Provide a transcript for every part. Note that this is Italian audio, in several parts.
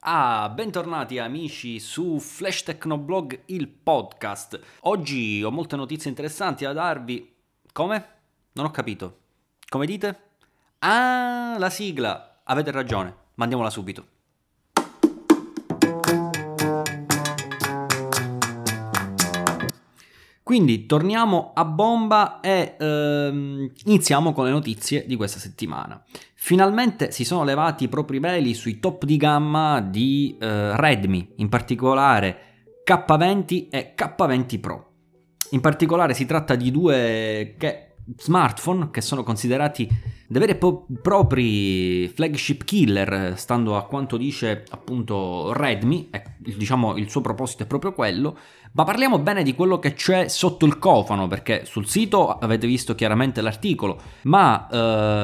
Ah, bentornati amici su Flash Technoblog, il podcast. Oggi ho molte notizie interessanti da darvi. Come? Non ho capito. Come dite? Ah, la sigla. Avete ragione, mandiamola subito. Quindi torniamo a bomba e ehm, iniziamo con le notizie di questa settimana. Finalmente si sono levati i propri veli sui top di gamma di eh, Redmi, in particolare K20 e K20 Pro. In particolare si tratta di due che, smartphone che sono considerati dei veri e propri flagship killer, stando a quanto dice appunto Redmi, e, diciamo il suo proposito è proprio quello, ma parliamo bene di quello che c'è sotto il cofano, perché sul sito avete visto chiaramente l'articolo, ma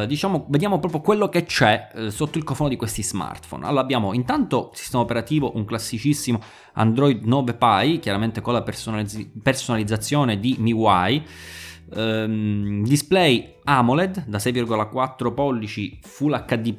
eh, diciamo vediamo proprio quello che c'è eh, sotto il cofano di questi smartphone. Allora abbiamo intanto sistema operativo, un classicissimo Android 9 Pie, chiaramente con la personalizz- personalizzazione di MIUI. Um, display AMOLED da 6,4 pollici Full HD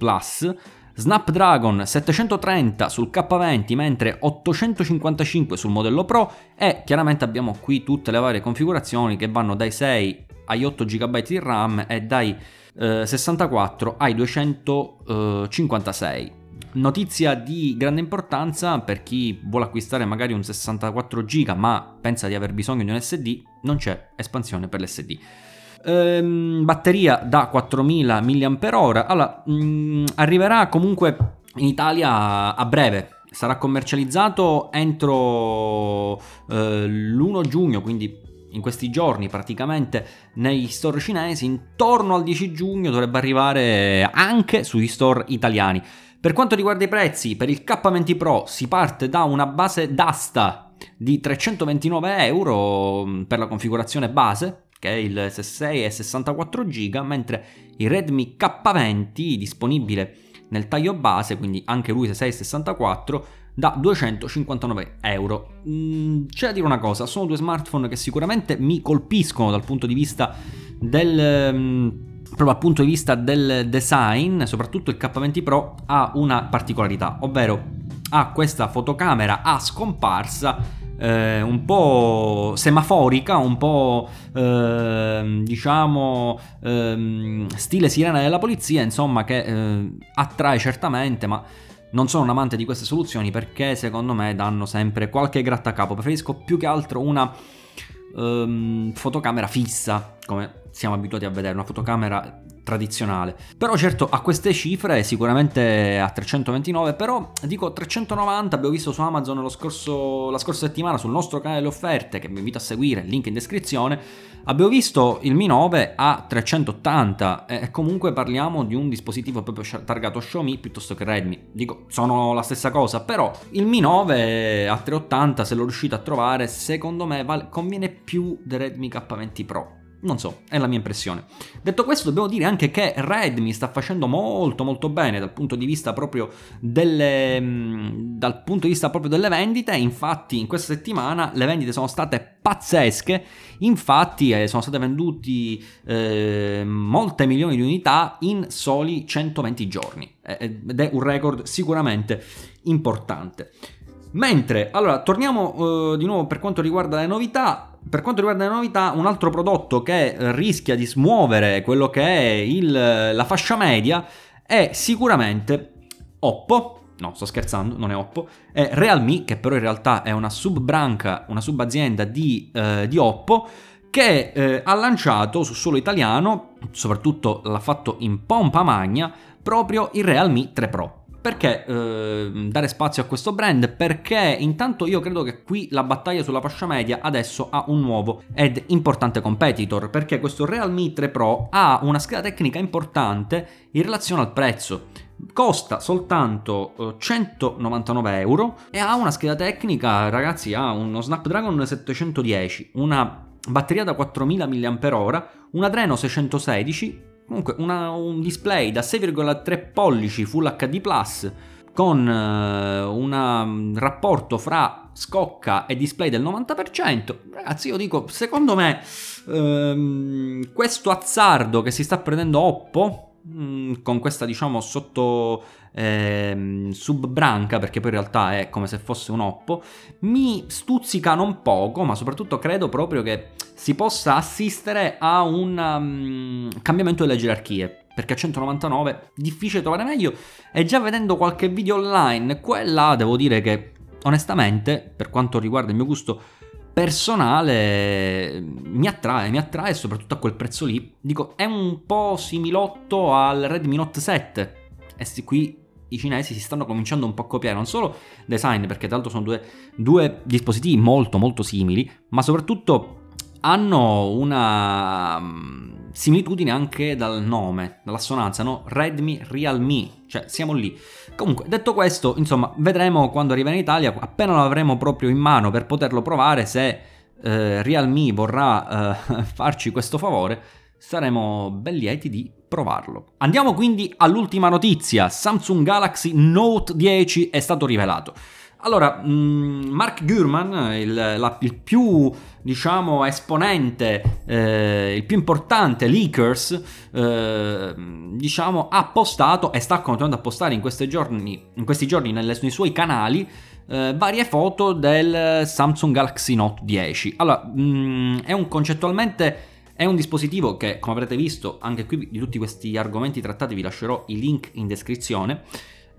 Snapdragon 730 sul K20 mentre 855 sul modello Pro e chiaramente abbiamo qui tutte le varie configurazioni che vanno dai 6 agli 8 GB di RAM e dai eh, 64 ai 256. Notizia di grande importanza per chi vuole acquistare magari un 64 GB ma pensa di aver bisogno di un SD, non c'è espansione per l'SD. Ehm, batteria da 4000 mAh. Allora, mh, mm, arriverà comunque in Italia a breve. Sarà commercializzato entro eh, l'1 giugno, quindi in questi giorni praticamente negli store cinesi. Intorno al 10 giugno dovrebbe arrivare anche sugli store italiani. Per quanto riguarda i prezzi, per il K20 Pro si parte da una base d'asta di 329 euro mm, per la configurazione base, che è il S6 e 64 GB, mentre il Redmi K20 disponibile nel taglio base, quindi anche lui 6 e 64 da 259 euro. Mm, c'è da dire una cosa, sono due smartphone che sicuramente mi colpiscono dal punto di vista del... Proprio dal punto di vista del design, soprattutto il K20 Pro ha una particolarità, ovvero ha questa fotocamera a scomparsa eh, un po' semaforica, un po' eh, diciamo eh, stile sirena della polizia, insomma, che eh, attrae certamente, ma non sono un amante di queste soluzioni perché secondo me danno sempre qualche grattacapo. Preferisco più che altro una ehm, fotocamera fissa, come siamo abituati a vedere, una fotocamera tradizionale. Però certo a queste cifre sicuramente a 329, però dico 390 abbiamo visto su Amazon scorso, la scorsa settimana sul nostro canale delle offerte che vi invito a seguire, link in descrizione, abbiamo visto il Mi 9 a 380 e comunque parliamo di un dispositivo proprio targato Xiaomi piuttosto che Redmi. Dico, sono la stessa cosa, però il Mi 9 a 380 se lo riuscite a trovare secondo me conviene più del Redmi K20 Pro non so, è la mia impressione. Detto questo, dobbiamo dire anche che Redmi sta facendo molto molto bene dal punto di vista proprio delle, mm, dal punto di vista proprio delle vendite. Infatti, in questa settimana le vendite sono state pazzesche. Infatti, eh, sono state venduti eh, molte milioni di unità in soli 120 giorni. Ed è un record sicuramente importante. Mentre, allora, torniamo uh, di nuovo per quanto riguarda le novità. Per quanto riguarda le novità, un altro prodotto che rischia di smuovere quello che è il, la fascia media è sicuramente Oppo. No, sto scherzando, non è Oppo. È Realme, che però in realtà è una subbranca, una subazienda di, eh, di Oppo che eh, ha lanciato su suolo italiano, soprattutto l'ha fatto in pompa magna, proprio il Realme 3 Pro. Perché eh, dare spazio a questo brand? Perché intanto io credo che qui la battaglia sulla fascia media adesso ha un nuovo ed importante competitor, perché questo Realme 3 Pro ha una scheda tecnica importante in relazione al prezzo. Costa soltanto 199 eh, euro e ha una scheda tecnica, ragazzi, ha uno Snapdragon 710, una batteria da 4000 mAh, un Adreno 616 Comunque una, un display da 6,3 pollici Full HD Plus con uh, un rapporto fra scocca e display del 90%. Ragazzi, io dico, secondo me um, questo azzardo che si sta prendendo Oppo mm, con questa diciamo sotto eh, subbranca, perché poi in realtà è come se fosse un oppo, mi stuzzica non poco, ma soprattutto credo proprio che si possa assistere a un um, cambiamento delle gerarchie perché a 199 difficile trovare meglio e già vedendo qualche video online quella devo dire che onestamente per quanto riguarda il mio gusto personale mi attrae, mi attrae soprattutto a quel prezzo lì. Dico, è un po' similotto al Redmi Note 7. E qui i cinesi si stanno cominciando un po' a copiare, non solo design, perché tra l'altro sono due, due dispositivi molto molto simili, ma soprattutto hanno una mm, similitudine anche dal nome, dall'assonanza, no? Redmi Realme, cioè siamo lì. Comunque, detto questo, insomma, vedremo quando arriva in Italia, appena lo avremo proprio in mano per poterlo provare, se eh, Realme vorrà eh, farci questo favore, saremo ben lieti di provarlo. Andiamo quindi all'ultima notizia, Samsung Galaxy Note 10 è stato rivelato. Allora, mm, Mark Gurman, il, la, il più diciamo esponente, eh, il più importante leakers, eh, diciamo, ha postato e sta continuando a postare in, giorni, in questi giorni nelle, nei suoi canali eh, varie foto del Samsung Galaxy Note 10. Allora, mh, mm, è un concettualmente è un dispositivo che, come avrete visto, anche qui di tutti questi argomenti trattati vi lascerò i link in descrizione,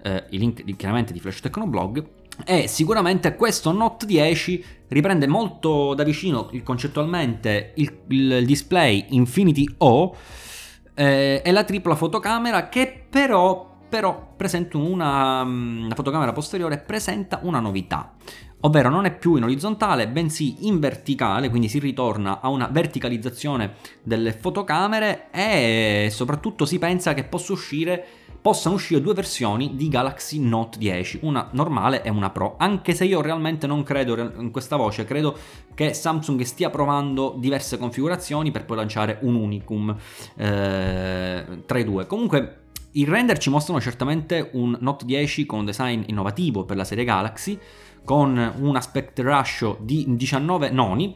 eh, i link chiaramente di Flash Technoblog e sicuramente questo Note 10 riprende molto da vicino concettualmente il, il display Infinity O eh, e la tripla fotocamera che però, però presenta una, una fotocamera posteriore presenta una novità. Ovvero non è più in orizzontale bensì in verticale, quindi si ritorna a una verticalizzazione delle fotocamere e soprattutto si pensa che possa uscire possano uscire due versioni di Galaxy Note 10, una normale e una Pro, anche se io realmente non credo in questa voce, credo che Samsung stia provando diverse configurazioni per poi lanciare un unicum eh, tra i due. Comunque i render ci mostrano certamente un Note 10 con un design innovativo per la serie Galaxy, con un aspect ratio di 19 noni,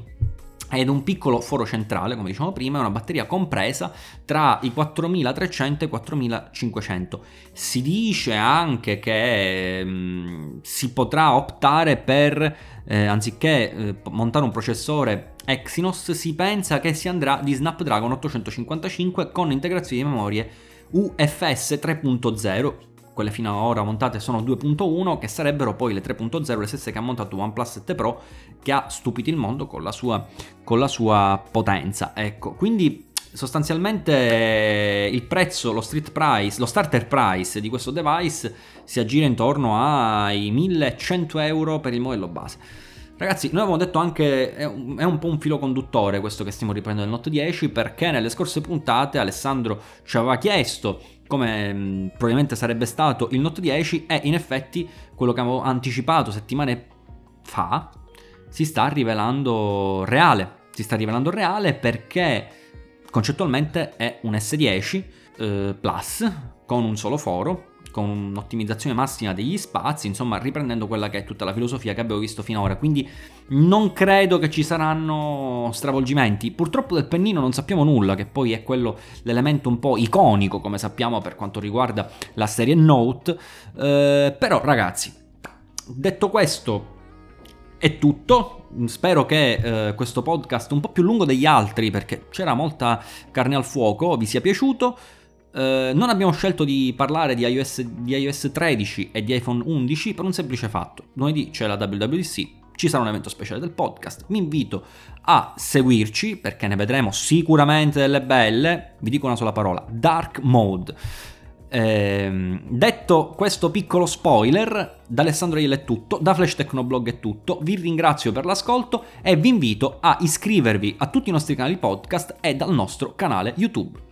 ed un piccolo foro centrale, come dicevamo prima, e una batteria compresa tra i 4300 e i 4500. Si dice anche che mh, mm, si potrà optare per, eh, anziché eh, montare un processore Exynos, si pensa che si andrà di Snapdragon 855 con integrazione di memorie UFS 3.0 quelle fino ad ora montate sono 2.1, che sarebbero poi le 3.0, le stesse che ha montato OnePlus 7 Pro, che ha stupito il mondo con la sua, con la sua potenza. Ecco, quindi sostanzialmente il prezzo, lo street price, lo starter price di questo device si aggira intorno ai 1100 euro per il modello base. Ragazzi, noi avevamo detto anche, è un, è un, po' un filo conduttore questo che stiamo riprendendo nel Note 10, perché nelle scorse puntate Alessandro ci aveva chiesto come mh, probabilmente sarebbe stato il Note 10 e in effetti quello che avevo anticipato settimane fa si sta rivelando reale. Si sta rivelando reale perché concettualmente è un S10 eh, Plus con un solo foro con un'ottimizzazione massima degli spazi, insomma riprendendo quella che è tutta la filosofia che abbiamo visto finora, quindi non credo che ci saranno stravolgimenti. Purtroppo del pennino non sappiamo nulla, che poi è quello l'elemento un po' iconico, come sappiamo per quanto riguarda la serie Note, eh, però ragazzi, detto questo è tutto. Spero che eh, questo podcast un po' più lungo degli altri, perché c'era molta carne al fuoco, vi sia piaciuto. Eh, non abbiamo scelto di parlare di iOS, di iOS 13 e di iPhone 11 per un semplice fatto. Lunedì c'è la WWDC, ci sarà un evento speciale del podcast. Mi invito a seguirci perché ne vedremo sicuramente delle belle. Vi dico una sola parola: Dark Mode. Eh, detto questo piccolo spoiler, da Alessandro Iele è tutto, da Flash Tecnoblog è tutto, vi ringrazio per l'ascolto e vi invito a iscrivervi a tutti i nostri canali podcast e dal nostro canale YouTube.